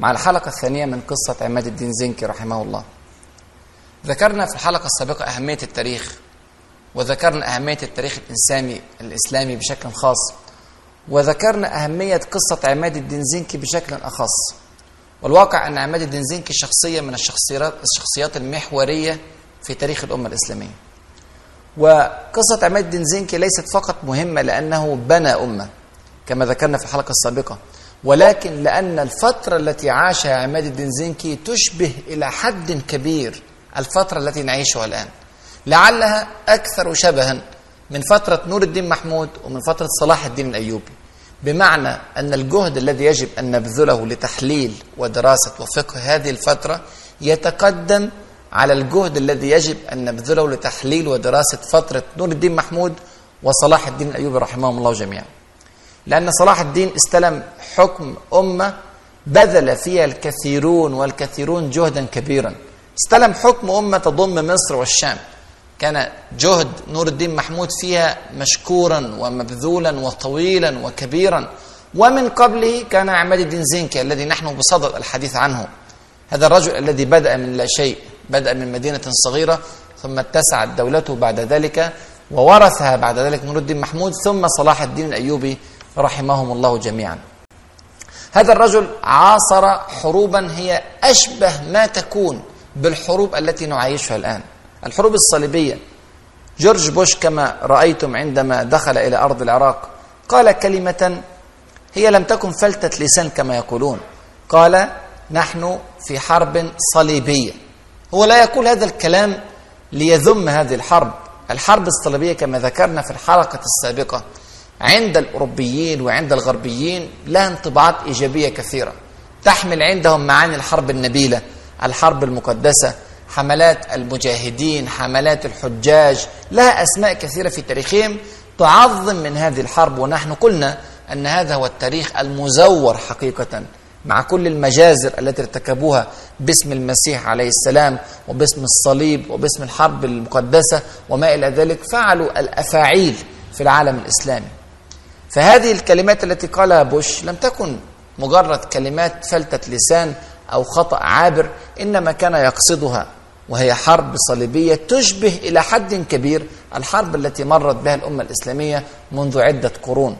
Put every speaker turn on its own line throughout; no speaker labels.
مع الحلقة الثانية من قصة عماد الدين زنكي رحمه الله. ذكرنا في الحلقة السابقة أهمية التاريخ وذكرنا أهمية التاريخ الإنساني الإسلامي بشكل خاص وذكرنا أهمية قصة عماد الدين زنكي بشكل أخص. والواقع أن عماد الدين زنكي شخصية من الشخصيات الشخصيات المحورية في تاريخ الأمة الإسلامية. وقصة عماد الدين زنكي ليست فقط مهمة لأنه بنى أمة كما ذكرنا في الحلقة السابقة. ولكن لأن الفترة التي عاشها عماد الدين زنكي تشبه إلى حد كبير الفترة التي نعيشها الآن. لعلها أكثر شبها من فترة نور الدين محمود ومن فترة صلاح الدين الأيوبي. بمعنى أن الجهد الذي يجب أن نبذله لتحليل ودراسة وفقه هذه الفترة يتقدم على الجهد الذي يجب أن نبذله لتحليل ودراسة فترة نور الدين محمود وصلاح الدين الأيوبي رحمهم الله جميعا. لأن صلاح الدين استلم حكم أمة بذل فيها الكثيرون والكثيرون جهدا كبيرا. استلم حكم أمة تضم مصر والشام. كان جهد نور الدين محمود فيها مشكورا ومبذولا وطويلا وكبيرا. ومن قبله كان عماد الدين زنكي الذي نحن بصدد الحديث عنه. هذا الرجل الذي بدأ من لا شيء بدأ من مدينة صغيرة ثم اتسعت دولته بعد ذلك وورثها بعد ذلك نور الدين محمود ثم صلاح الدين الأيوبي رحمهم الله جميعا. هذا الرجل عاصر حروبا هي أشبه ما تكون بالحروب التي نعيشها الآن. الحروب الصليبية. جورج بوش كما رأيتم عندما دخل إلى أرض العراق قال كلمة هي لم تكن فلتة لسان كما يقولون. قال نحن في حرب صليبية. هو لا يقول هذا الكلام ليذم هذه الحرب. الحرب الصليبية كما ذكرنا في الحلقة السابقة. عند الأوروبيين وعند الغربيين لها انطباعات إيجابية كثيرة. تحمل عندهم معاني الحرب النبيلة الحرب المقدسة حملات المجاهدين حملات الحجاج لها أسماء كثيرة في تاريخهم تعظم من هذه الحرب. ونحن قلنا أن هذا هو التاريخ المزور حقيقة مع كل المجازر التي ارتكبوها باسم المسيح عليه السلام وباسم الصليب وباسم الحرب المقدسة وما إلى ذلك. فعلوا الأفاعيل في العالم الإسلامي. فهذه الكلمات التي قالها بوش لم تكن مجرد كلمات فلتة لسان أو خطأ عابر إنما كان يقصدها وهي حرب صليبية تشبه إلى حد كبير الحرب التي مرت بها الأمة الإسلامية منذ عدة قرون.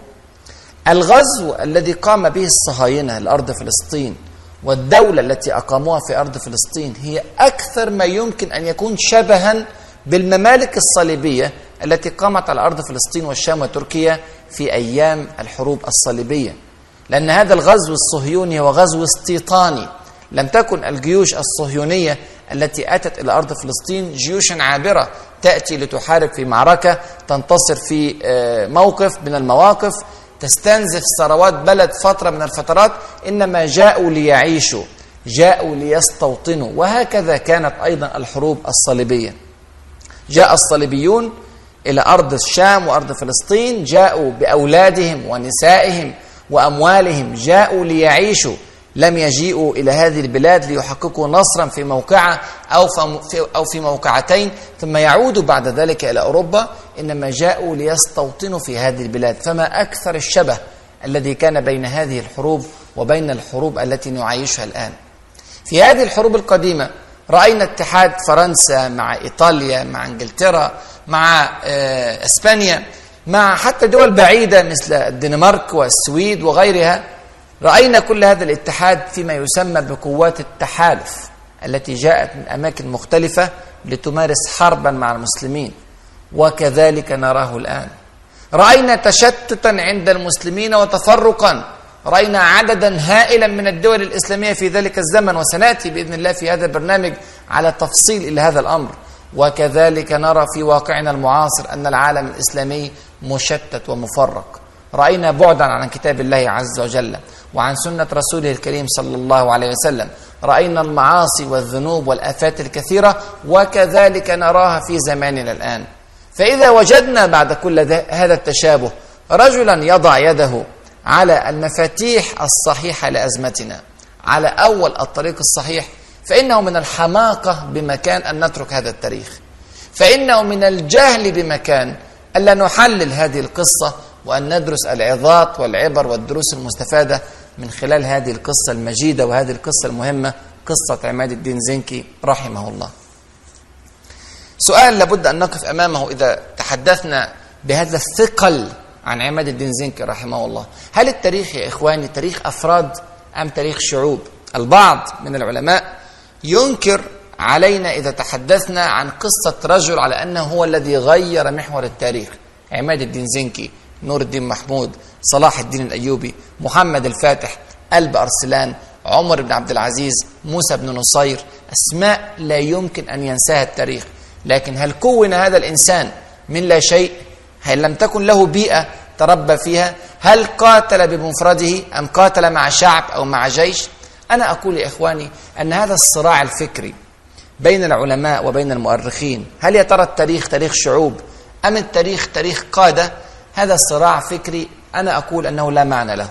الغزو الذي قام به الصهاينة لأرض فلسطين والدولة التي أقاموها في أرض فلسطين هي أكثر ما يمكن أن يكون شبها بالممالك الصليبية التي قامت على أرض فلسطين والشام وتركيا في أيام الحروب الصليبية. لأن هذا الغزو الصهيوني هو غزو استيطاني. لم تكن الجيوش الصهيونية التي أتت إلى أرض فلسطين جيوشا عابرة تأتي لتحارب في معركة تنتصر في موقف من المواقف تستنزف ثروات بلد فترة من الفترات إنما جاءوا ليعيشوا جاءوا ليستوطنوا. وهكذا كانت أيضا الحروب الصليبية. جاء الصليبيون إلى أرض الشام وأرض فلسطين جاءوا بأولادهم ونسائهم وأموالهم جاءوا ليعيشوا. لم يجيئوا إلى هذه البلاد ليحققوا نصرا في موقعة أو في أو في موقعتين. ثم يعودوا بعد ذلك إلى أوروبا إنما جاءوا ليستوطنوا في هذه البلاد. فما أكثر الشبه الذي كان بين هذه الحروب وبين الحروب التي نعيشها الآن. في هذه الحروب القديمة رأينا اتحاد فرنسا مع إيطاليا مع إنجلترا مع إسبانيا مع حتى دول بعيدة مثل الدنمارك والسويد وغيرها. رأينا كل هذا الاتحاد فيما يسمى بقوات التحالف التي جاءت من أماكن مختلفة لتمارس حربا مع المسلمين وكذلك نراه الآن. رأينا تشتتا عند المسلمين وتفرقا. رأينا عددا هائلا من الدول الإسلامية في ذلك الزمن وسنأتي بإذن الله في هذا البرنامج على تفصيل إلى هذا الأمر. وكذلك نرى في واقعنا المعاصر أن العالم الإسلامي مشتت ومفرق. رأينا بعدا عن كتاب الله عز وجل وعن سنة رسوله الكريم صلى الله عليه وسلم. رأينا المعاصي والذنوب والآفات الكثيرة وكذلك نراها في زماننا الآن. فإذا وجدنا بعد كل هذا التشابه رجلا يضع يده على المفاتيح الصحيحة لأزمتنا. على أول الطريق الصحيح فإنه من الحماقة بمكان أن نترك هذا التاريخ. فإنه من الجهل بمكان ألا نحلل هذه القصة وأن ندرس العظات والعبر والدروس المستفادة من خلال هذه القصة المجيدة وهذه القصة المهمة قصة عماد الدين زنكي رحمه الله. سؤال لابد أن نقف أمامه إذا تحدثنا بهذا الثقل عن عماد الدين زنكي رحمه الله. هل التاريخ يا إخواني تاريخ أفراد أم تاريخ شعوب؟ البعض من العلماء ينكر علينا إذا تحدثنا عن قصة رجل على أنه هو الذي غير محور التاريخ. عماد الدين زنكي نور الدين محمود صلاح الدين الأيوبي محمد الفاتح قلب أرسلان عمر بن عبد العزيز موسى بن نصير. أسماء لا يمكن أن ينساها التاريخ. لكن هل كون هذا الإنسان من لا شيء؟ هل لم تكن له بيئة تربى فيها؟ هل قاتل بمفرده أم قاتل مع شعب أو مع جيش؟ أنا أقول يا إخواني أن هذا الصراع الفكري بين العلماء وبين المؤرخين هل يا ترى التاريخ تاريخ شعوب أم التاريخ تاريخ قادة؟ هذا صراع فكري أنا أقول أنه لا معنى له.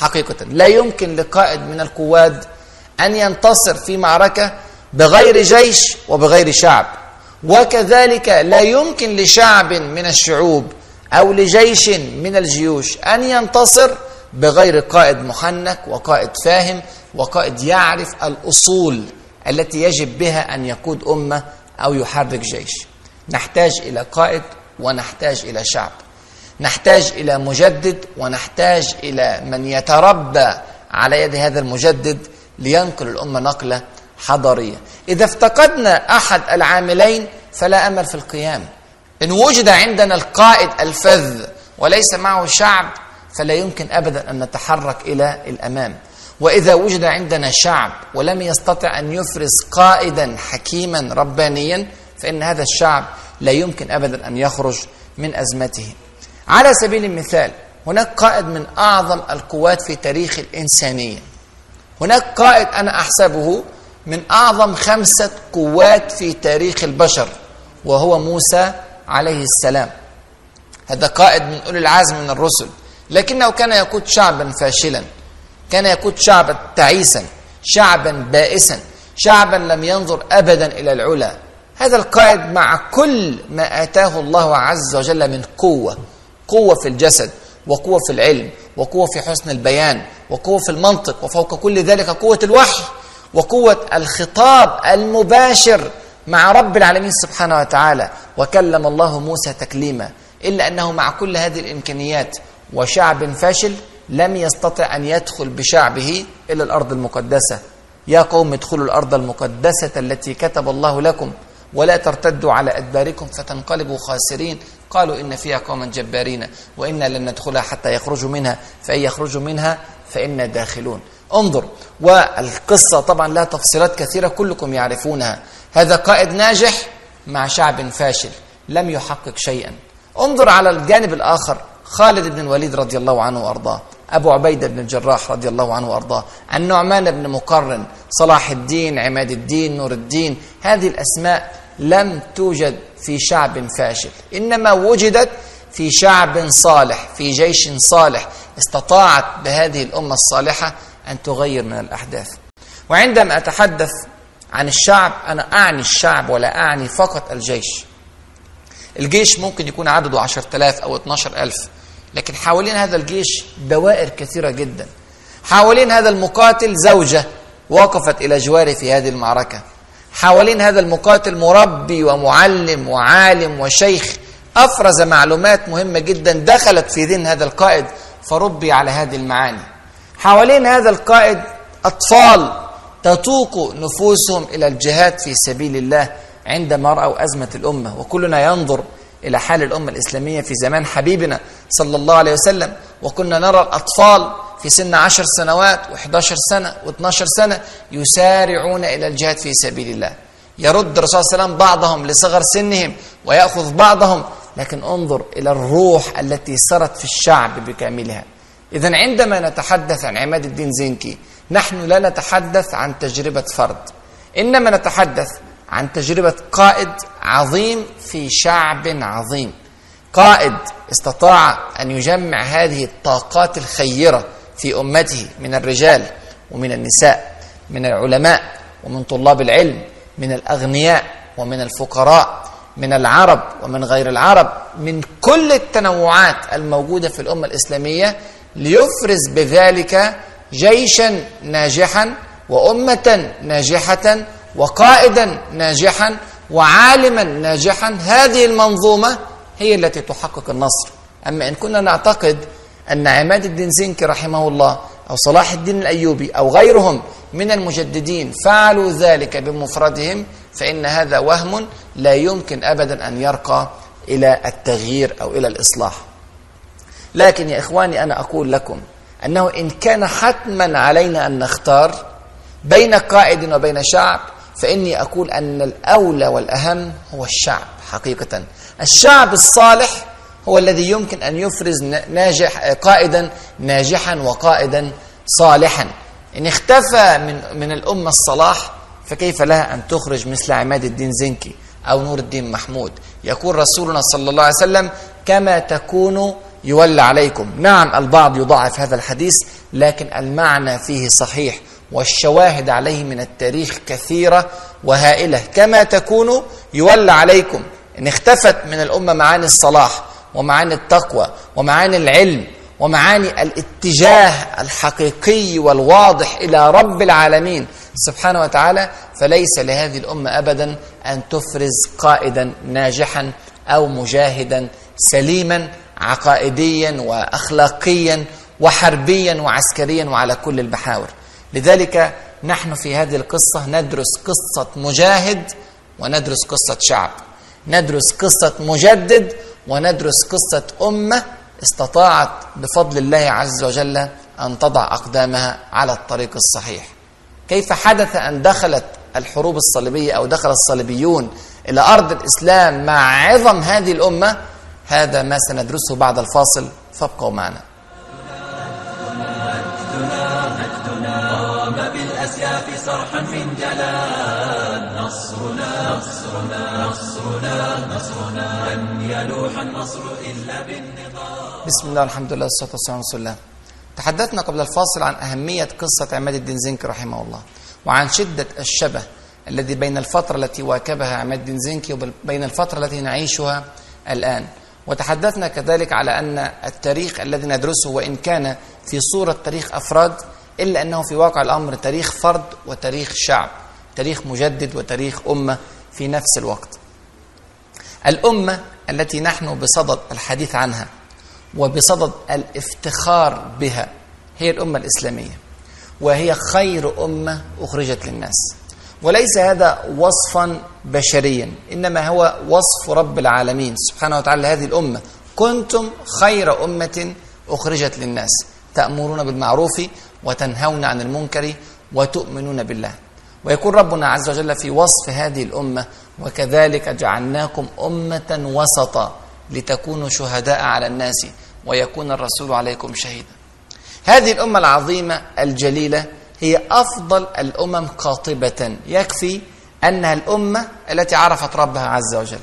حقيقة لا يمكن لقائد من القواد أن ينتصر في معركة بغير جيش وبغير شعب. وكذلك لا يمكن لشعب من الشعوب أو لجيش من الجيوش أن ينتصر بغير قائد محنك وقائد فاهم وقائد يعرف الأصول التي يجب بها أن يقود أمة أو يحرك جيش. نحتاج إلى قائد ونحتاج إلى شعب. نحتاج إلى مجدد ونحتاج إلى من يتربى على يد هذا المجدد لينقل الأمة نقلة حضارية إذا افتقدنا أحد العاملين فلا أمل في القيام. إن وجد عندنا القائد الفذ وليس معه شعب فلا يمكن أبدا أن نتحرك إلى الأمام. وإذا وجد عندنا شعب ولم يستطع أن يفرز قائدا حكيما ربانيا فإن هذا الشعب لا يمكن أبدا أن يخرج من أزمته. على سبيل المثال هناك قائد من أعظم القوات في تاريخ الإنسانية. هناك قائد أنا أحسبه من أعظم خمسة قوات في تاريخ البشر وهو موسى عليه السلام. هذا قائد من أولي العزم من الرسل. لكنه كان يقود شعبا فاشلا كان يقود شعبا تعيسا شعبا بائسا شعبا لم ينظر ابدا إلى العلا. هذا القائد مع كل ما آتاه الله عز وجل من قوة قوة في الجسد وقوة في العلم وقوة في حسن البيان وقوة في المنطق وفوق كل ذلك قوة الوحي. وقوة الخطاب المباشر مع رب العالمين سبحانه وتعالى. وكلم الله موسى تكليما إلا أنه مع كل هذه الإمكانيات وشعب فاشل لم يستطع أن يدخل بشعبه إلى الأرض المقدسة. يا قوم ادخلوا الأرض المقدسة التي كتب الله لكم ولا ترتدوا على أدباركم فتنقلبوا خاسرين. قالوا إن فيها قوما جبارين وإنا لن ندخلها حتى يخرجوا منها فإن يخرجوا منها فإنا داخلون. انظر. والقصة طبعا لها تفصيلات كثيرة كلكم يعرفونها. هذا قائد ناجح مع شعب فاشل لم يحقق شيئا. انظر على الجانب الآخر خالد بن الوليد رضي الله عنه وأرضاه أبو عبيده بن الجراح رضي الله عنه وأرضاه النعمان بن مقرن صلاح الدين عماد الدين نور الدين. هذه الأسماء لم توجد في شعب فاشل إنما وجدت في شعب صالح في جيش صالح. استطاعت بهذه الأمة الصالحة أن تغير من الأحداث. وعندما أتحدث عن الشعب أنا أعني الشعب ولا أعني فقط الجيش. الجيش ممكن يكون عدده 10000 أو 12000 لكن حوالين هذا الجيش دوائر كثيرة جدا. حوالين هذا المقاتل زوجة وقفت إلى جواره في هذه المعركة. حوالين هذا المقاتل مربي ومعلم وعالم وشيخ. أفرز معلومات مهمة جدا دخلت في ذهن هذا القائد فربي على هذه المعاني. حوالين هذا القائد أطفال تتوق نفوسهم إلى الجهاد في سبيل الله عندما رأوا أزمة الأمة وكلنا ينظر إلى حال الأمة الإسلامية في زمان حبيبنا صلى الله عليه وسلم وكنا نرى الأطفال في سن عشر سنوات و11 سنة و12 سنة يسارعون إلى الجهاد في سبيل الله. يرد الرسول صلى الله عليه وسلم بعضهم لصغر سنهم ويأخذ بعضهم لكن انظر إلى الروح التي سرت في الشعب بكاملها. إذا عندما نتحدث عن عماد الدين زنكي نحن لا نتحدث عن تجربة فرد إنما نتحدث عن تجربة قائد عظيم في شعب عظيم. قائد استطاع أن يجمع هذه الطاقات الخيرة في أمته من الرجال ومن النساء من العلماء ومن طلاب العلم من الأغنياء ومن الفقراء من العرب ومن غير العرب من كل التنوعات الموجودة في الأمة الإسلامية ليفرز بذلك جيشا ناجحا وأمة ناجحة وقائدا ناجحا وعالما ناجحا. هذه المنظومة هي التي تحقق النصر. أما إن كنا نعتقد أن عماد الدين زنكي رحمه الله أو صلاح الدين الأيوبي أو غيرهم من المجددين فعلوا ذلك بمفردهم فإن هذا وهم لا يمكن أبدا أن يرقى إلى التغيير أو إلى الإصلاح. لكن يا إخواني أنا أقول لكم أنه إن كان حتما علينا أن نختار بين قائد وبين شعب فإني أقول أن الأولى والأهم هو الشعب حقيقة. الشعب الصالح هو الذي يمكن أن يفرز ناجح قائدا ناجحا وقائدا صالحا. إن اختفى من من الأمة الصلاح فكيف لها أن تخرج مثل عماد الدين زنكي أو نور الدين محمود؟ يقول رسولنا صلى الله عليه وسلم كما تكونوا يولى عليكم. نعم البعض يضاعف هذا الحديث لكن المعنى فيه صحيح والشواهد عليه من التاريخ كثيرة وهائلة. كما تكونوا يولى عليكم إن اختفت من الأمة معاني الصلاح ومعاني التقوى ومعاني العلم ومعاني الاتجاه الحقيقي والواضح إلى رب العالمين سبحانه وتعالى فليس لهذه الأمة أبدا أن تفرز قائدا ناجحا أو مجاهدا سليما عقائديا وأخلاقيا وحربيا وعسكريا وعلى كل المحاور. لذلك نحن في هذه القصة ندرس قصة مجاهد وندرس قصة شعب. ندرس قصة مجدد وندرس قصة أمة استطاعت بفضل الله عز وجل أن تضع أقدامها على الطريق الصحيح. كيف حدث أن دخلت الحروب الصليبية أو دخل الصليبيون إلى أرض الإسلام مع عظم هذه الأمة؟ هذا ما سندرسه بعد الفاصل. فابقوا معنا.
بالأسياف صرحا من جلال. نصرنا نصرنا نصرنا نصرنا. لن يلوح النصر إلا بالنضال
بسم الله الحمد لله والصلاة والسلام على رسول الله. تحدثنا قبل الفاصل عن أهمية قصة عماد الدين زنكي رحمه الله وعن شدة الشبه الذي بين الفترة التي واكبها عماد الدين زنكي وبين الفترة التي نعيشها الآن. وتحدثنا كذلك على أن التاريخ الذي ندرسه وإن كان في صورة تاريخ أفراد إلا أنه في واقع الأمر تاريخ فرد وتاريخ شعب تاريخ مجدد وتاريخ أمة في نفس الوقت. الأمة التي نحن بصدد الحديث عنها وبصدد الافتخار بها هي الأمة الإسلامية وهي خير أمة أخرجت للناس. وليس هذا وصفا بشريا إنما هو وصف رب العالمين سبحانه وتعالى لهذه الأمة. كنتم خير أمة أخرجت للناس. تأمرون بالمعروف وتنهون عن المنكر وتؤمنون بالله. ويقول ربنا عز وجل في وصف هذه الأمة وكذلك جعلناكم أمة وسطا لتكونوا شهداء على الناس ويكون الرسول عليكم شهيدا. هذه الأمة العظيمة الجليلة هي أفضل الأمم قاطبة يكفي أنها الأمة التي عرفت ربها عز وجل.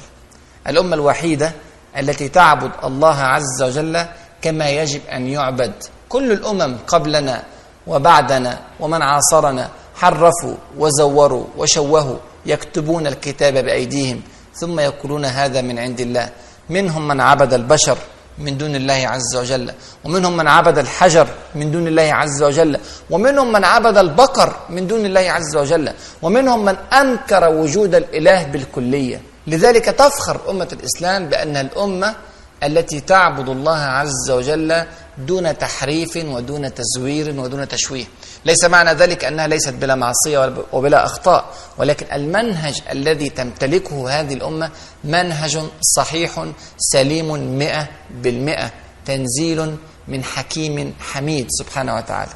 الأمة الوحيدة التي تعبد الله عز وجل كما يجب أن يعبد. كل الأمم قبلنا وبعدنا ومن عاصرنا حرفوا وزوروا وشوهوا يكتبون الكتاب بأيديهم ثم يقولون هذا من عند الله. منهم من عبد البشر من دون الله عز وجل. ومنهم من عبد الحجر من دون الله عز وجل. ومنهم من عبد البقر من دون الله عز وجل. ومنهم من أنكر وجود الإله بالكلية. لذلك تفخر أمة الإسلام بأنها الأمة التي تعبد الله عز وجل دون تحريف ودون تزوير ودون تشويه. ليس معنى ذلك أنها ليست بلا معصية وبلا أخطاء ولكن المنهج الذي تمتلكه هذه الأمة منهج صحيح سليم مئة بالمئة تنزيل من حكيم حميد سبحانه وتعالى.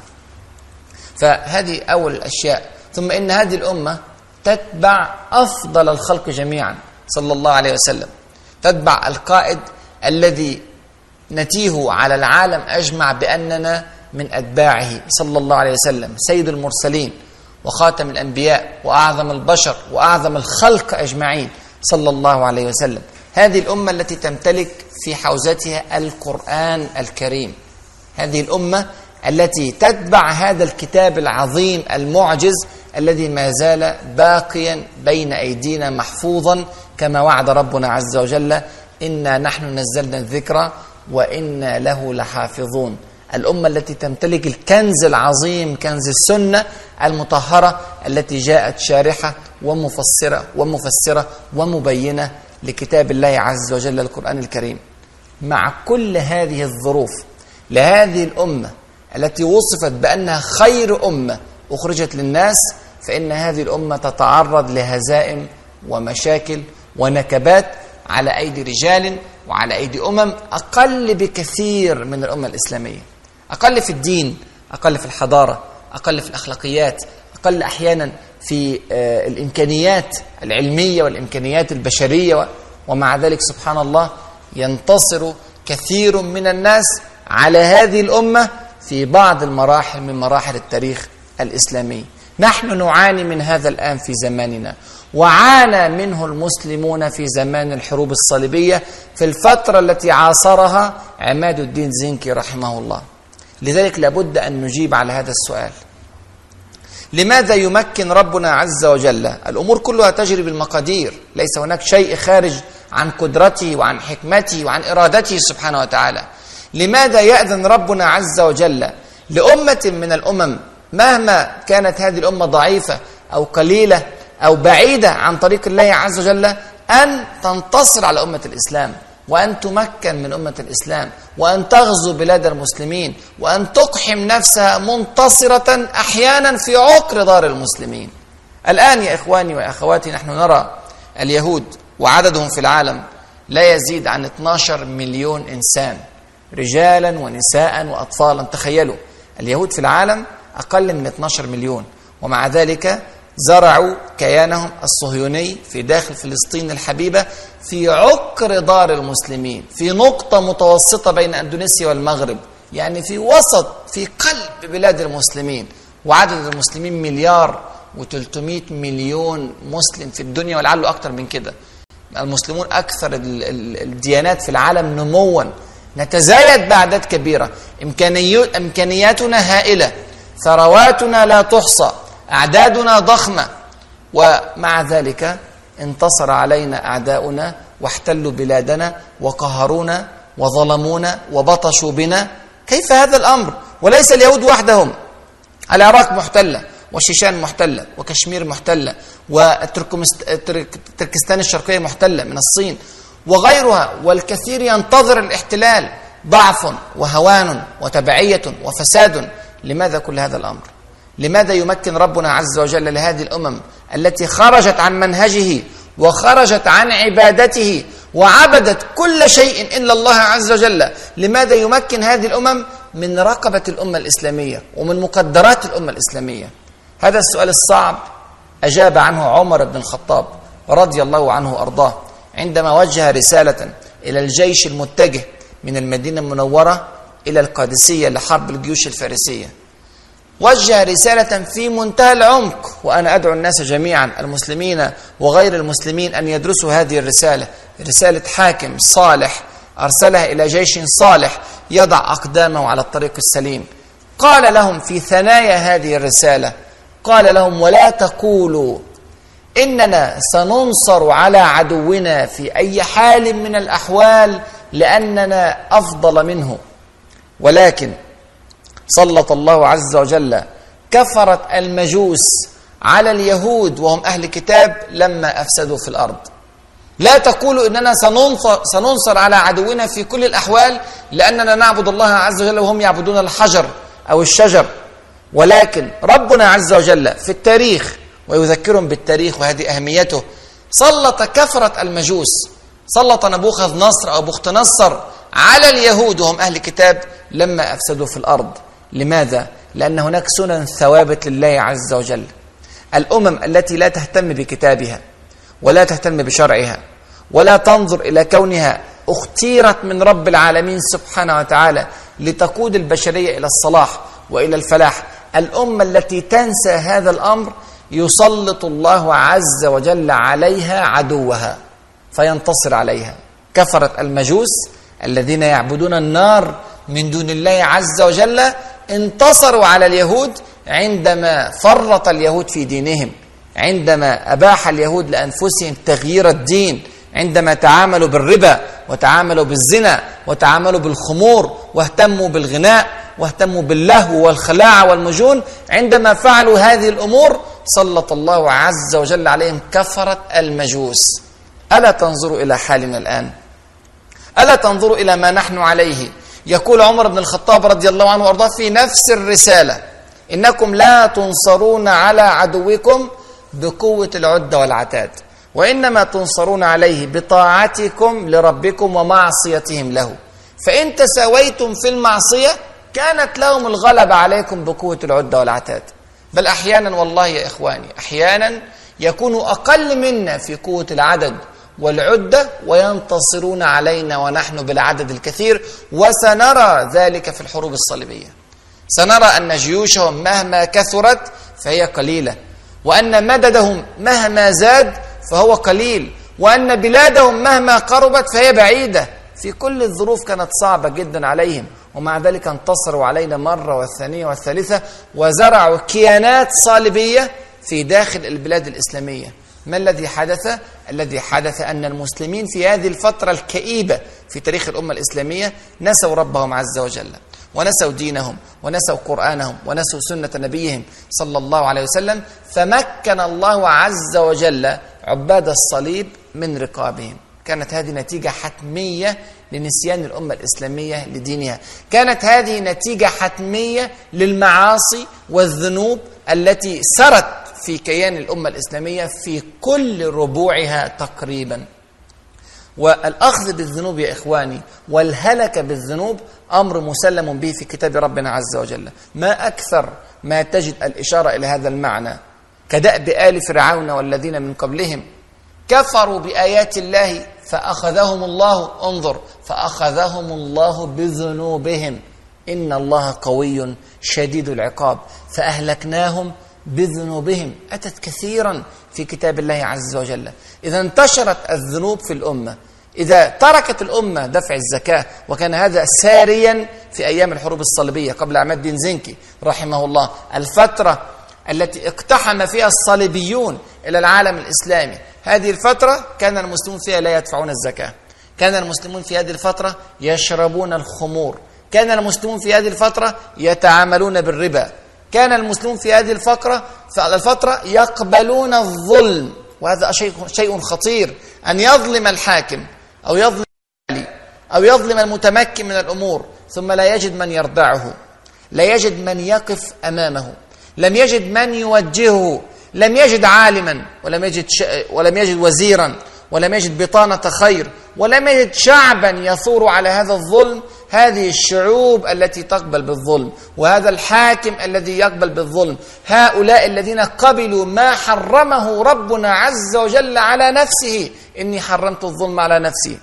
فهذه أول الأشياء. ثم إن هذه الأمة تتبع أفضل الخلق جميعا صلى الله عليه وسلم. تتبع القائد الذي نتيه على العالم أجمع بأننا من أتباعه صلى الله عليه وسلم سيد المرسلين وخاتم الأنبياء وأعظم البشر وأعظم الخلق أجمعين صلى الله عليه وسلم. هذه الأمة التي تمتلك في حوزتها القرآن الكريم. هذه الأمة التي تتبع هذا الكتاب العظيم المعجز الذي ما زال باقيا بين أيدينا محفوظا كما وعد ربنا عز وجل إنا نحن نزلنا الذكر وإنا له لحافظون. الأمة التي تمتلك الكنز العظيم كنز السنة المطهرة التي جاءت شارحة ومفسرة ومفسرة ومبينة لكتاب الله عز وجل القرآن الكريم. مع كل هذه الظروف لهذه الأمة التي وصفت بأنها خير أمة أخرجت للناس فإن هذه الأمة تتعرض لهزائم ومشاكل ونكبات على أيدي رجال وعلى أيدي أمم أقل بكثير من الأمة الإسلامية. أقل في الدين أقل في الحضارة أقل في الأخلاقيات أقل أحيانا في آه، الإمكانيات العلمية والإمكانيات البشرية ومع ذلك سبحان الله ينتصر كثير من الناس على هذه الأمة في بعض المراحل من مراحل التاريخ الإسلامي. نحن نعاني من هذا الآن في زماننا. وعانى منه المسلمون في زمان الحروب الصليبية في الفترة التي عاصرها عماد الدين زنكي رحمه الله. لذلك لابد أن نجيب على هذا السؤال. لماذا يمكن ربنا عز وجل الأمور كلها تجري بالمقادير ليس هناك شيء خارج عن قدرته وعن حكمته وعن إرادته سبحانه وتعالى؟ لماذا يأذن ربنا عز وجل لأمة من الأمم مهما كانت هذه الأمة ضعيفة أو قليلة أو بعيدة عن طريق الله عز وجل أن تنتصر على أمة الإسلام؟ وأن تمكن من أمة الإسلام وأن تغزو بلاد المسلمين وأن تقحم نفسها منتصرة أحيانا في عقر دار المسلمين. الآن يا إخواني وأخواتي نحن نرى اليهود وعددهم في العالم لا يزيد عن 12 مليون إنسان رجالا ونساء وأطفالا. تخيلوا اليهود في العالم أقل من 12 مليون ومع ذلك زرعوا كيانهم الصهيوني في داخل فلسطين الحبيبة في عقر دار المسلمين في نقطة متوسطة بين أندونيسيا والمغرب يعني في وسط في قلب بلاد المسلمين وعدد المسلمين مليار و300 مليون مسلم في الدنيا ولعله أكثر من كده. المسلمون أكثر الديانات في العالم نموا نتزايد بأعداد كبيرة. إمكانياتنا هائلة ثرواتنا لا تحصى. أعدادنا ضخمة. ومع ذلك انتصر علينا أعداؤنا واحتلوا بلادنا وقهرونا وظلمونا وبطشوا بنا. كيف هذا الأمر؟ وليس اليهود وحدهم. العراق محتلة وشيشان محتلة وكشمير محتلة وتركستان الشرقية محتلة من الصين وغيرها. والكثير ينتظر الاحتلال ضعف وهوان وتبعية وفساد. لماذا كل هذا الأمر؟ لماذا يمكن ربنا عز وجل لهذه الأمم التي خرجت عن منهجه وخرجت عن عبادته وعبدت كل شيء إلا الله عز وجل؟ لماذا يمكن هذه الأمم من رقبة الأمة الإسلامية ومن مقدرات الأمة الإسلامية؟ هذا السؤال الصعب. أجاب عنه عمر بن الخطاب رضي الله عنه وأرضاه عندما وجه رسالة إلى الجيش المتجه من المدينة المنورة إلى القادسية لحرب الجيوش الفارسية. وجه رسالة في منتهى العمق وأنا أدعو الناس جميعا المسلمين وغير المسلمين أن يدرسوا هذه الرسالة. رسالة حاكم صالح أرسلها إلى جيش صالح يضع أقدامه على الطريق السليم. قال لهم في ثنايا هذه الرسالة قال لهم ولا تقولوا إننا سننصر على عدونا في أي حال من الأحوال لأننا أفضل منه ولكن سلط الله عز وجل. كفرت المجوس على اليهود وهم أهل كتاب لما أفسدوا في الأرض. لا تقولوا إننا سننصر, سننصر على عدونا في كل الأحوال لأننا نعبد الله عز وجل وهم يعبدون الحجر أو الشجر. ولكن ربنا عز وجل في التاريخ ويذكرهم بالتاريخ وهذه أهميته سلط كفرة المجوس. سلط نبوخذ نصر أو بخت نصر على اليهود وهم أهل كتاب لما أفسدوا في الأرض. لماذا؟ لأن هناك سنن ثوابت لله عز وجل. الأمم التي لا تهتم بكتابها ولا تهتم بشرعها ولا تنظر إلى كونها اختيرت من رب العالمين سبحانه وتعالى لتقود البشرية إلى الصلاح وإلى الفلاح. الأمة التي تنسى هذا الأمر يسلط الله عز وجل عليها عدوها فينتصر عليها. كفرت المجوس الذين يعبدون النار من دون الله عز وجل انتصروا على اليهود عندما فرط اليهود في دينهم عندما أباح اليهود لأنفسهم تغيير الدين عندما تعاملوا بالربا وتعاملوا بالزنا وتعاملوا بالخمور واهتموا بالغناء واهتموا باللهو والخلاعه والمجون عندما فعلوا هذه الأمور سلط الله عز وجل عليهم كفرة المجوس. ألا تنظروا إلى حالنا الآن؟ ألا تنظروا إلى ما نحن عليه؟ يقول عمر بن الخطاب رضي الله عنه وأرضاه في نفس الرسالة إنكم لا تنصرون على عدوكم بقوة العدة والعتاد وإنما تنصرون عليه بطاعتكم لربكم ومعصيتهم له فإن تساويتم في المعصية كانت لهم الغلبه عليكم بقوة العدة والعتاد. بل أحيانا والله يا إخواني أحيانا يكون أقل منا في قوة العدد والعدة وينتصرون علينا ونحن بالعدد الكثير وسنرى ذلك في الحروب الصليبية. سنرى أن جيوشهم مهما كثرت فهي قليلة وأن مددهم مهما زاد فهو قليل وأن بلادهم مهما قربت فهي بعيدة. في كل الظروف كانت صعبة جدا عليهم ومع ذلك انتصروا علينا مرة والثانية والثالثة وزرعوا كيانات صليبية في داخل البلاد الإسلامية. ما الذي حدث؟ الذي حدث أن المسلمين في هذه الفترة الكئيبة في تاريخ الأمة الإسلامية نسوا ربهم عز وجل ونسوا دينهم ونسوا قرآنهم ونسوا سنة نبيهم صلى الله عليه وسلم فمكن الله عز وجل عباد الصليب من رقابهم. كانت هذه نتيجة حتمية لنسيان الأمة الإسلامية لدينها. كانت هذه نتيجة حتمية للمعاصي والذنوب التي سرت في كيان الأمة الإسلامية في كل ربوعها تقريبا. والأخذ بالذنوب يا إخواني والهلك بالذنوب أمر مسلم به في كتاب ربنا عز وجل. ما أكثر ما تجد الإشارة إلى هذا المعنى. كدأب آل فرعون والذين من قبلهم كفروا بآيات الله فأخذهم الله انظر فأخذهم الله بذنوبهم. إن الله قوي شديد العقاب. فأهلكناهم بذنوبهم. أتت كثيرا في كتاب الله عز وجل. إذا انتشرت الذنوب في الأمة. إذا تركت الأمة دفع الزكاة وكان هذا ساريا في أيام الحروب الصليبية قبل عماد الدين زنكي رحمه الله. الفترة التي اقتحم فيها الصليبيون إلى العالم الإسلامي. هذه الفترة كان المسلمون فيها لا يدفعون الزكاة. كان المسلمون في هذه الفترة يشربون الخمور. كان المسلمون في هذه الفترة يتعاملون بالربا. كان المسلمون في هذه الفقرة في الفترة يقبلون الظلم وهذا شيء شيء خطير أن يظلم الحاكم أو يظلم أو يظلم المتمكن من الأمور ثم لا يجد من يردعه لا يجد من يقف أمامه لم يجد من يوجهه لم يجد عالما ولم يجد. ولم يجد وزيرا ولم يجد بطانة خير ولم يجد شعبا يثور على هذا الظلم هذه الشعوب التي تقبل بالظلم وهذا الحاكم الذي يقبل بالظلم هؤلاء الذين قبلوا ما حرمه ربنا عز وجل على نفسه إني حرمت الظلم على نفسي.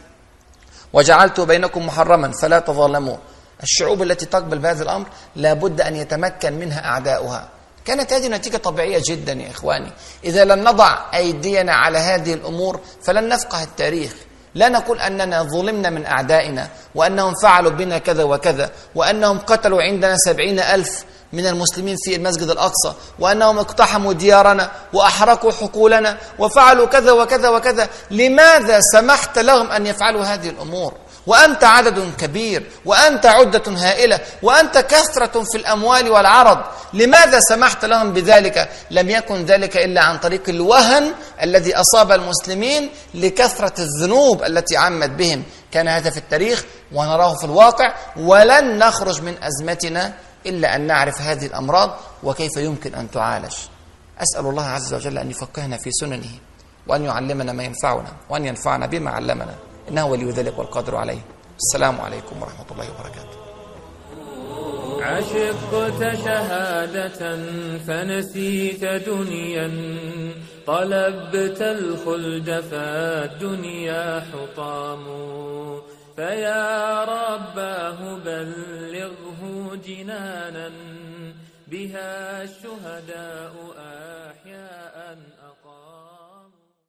وجعلت بينكم محرما فلا تظالموا الشعوب التي تقبل بهذا الأمر لابد أن يتمكن منها أعداؤها. كانت هذه نتيجة طبيعية جدا يا إخواني. إذا لم نضع أيدينا على هذه الأمور فلن نفقه التاريخ. لا نقول أننا ظلمنا من أعدائنا وأنهم فعلوا بنا كذا وكذا وأنهم قتلوا عندنا سبعين ألف من المسلمين في المسجد الأقصى وأنهم اقتحموا ديارنا وأحرقوا حقولنا وفعلوا كذا وكذا وكذا. لماذا سمحت لهم أن يفعلوا هذه الأمور؟ وأنت عدد كبير وأنت عدة هائلة وأنت كثرة في الأموال والعرض. لماذا سمحت لهم بذلك؟ لم يكن ذلك إلا عن طريق الوهن الذي أصاب المسلمين لكثرة الذنوب التي عمت بهم. كان هذا في التاريخ ونراه في الواقع. ولن نخرج من أزمتنا إلا أن نعرف هذه الأمراض وكيف يمكن أن تعالج. أسأل الله عز وجل أن يفقهنا في سننه وأن يعلمنا ما ينفعنا وأن ينفعنا بما علمنا. إنه ولي ذلك والقادر عليه. السلام عليكم ورحمة الله وبركاته.
عشقت شهادة فنسيت دنيا طلبت الخلد فالدنيا حطام. فيا رباه بلغه جنانا بها الشهداء أحياء.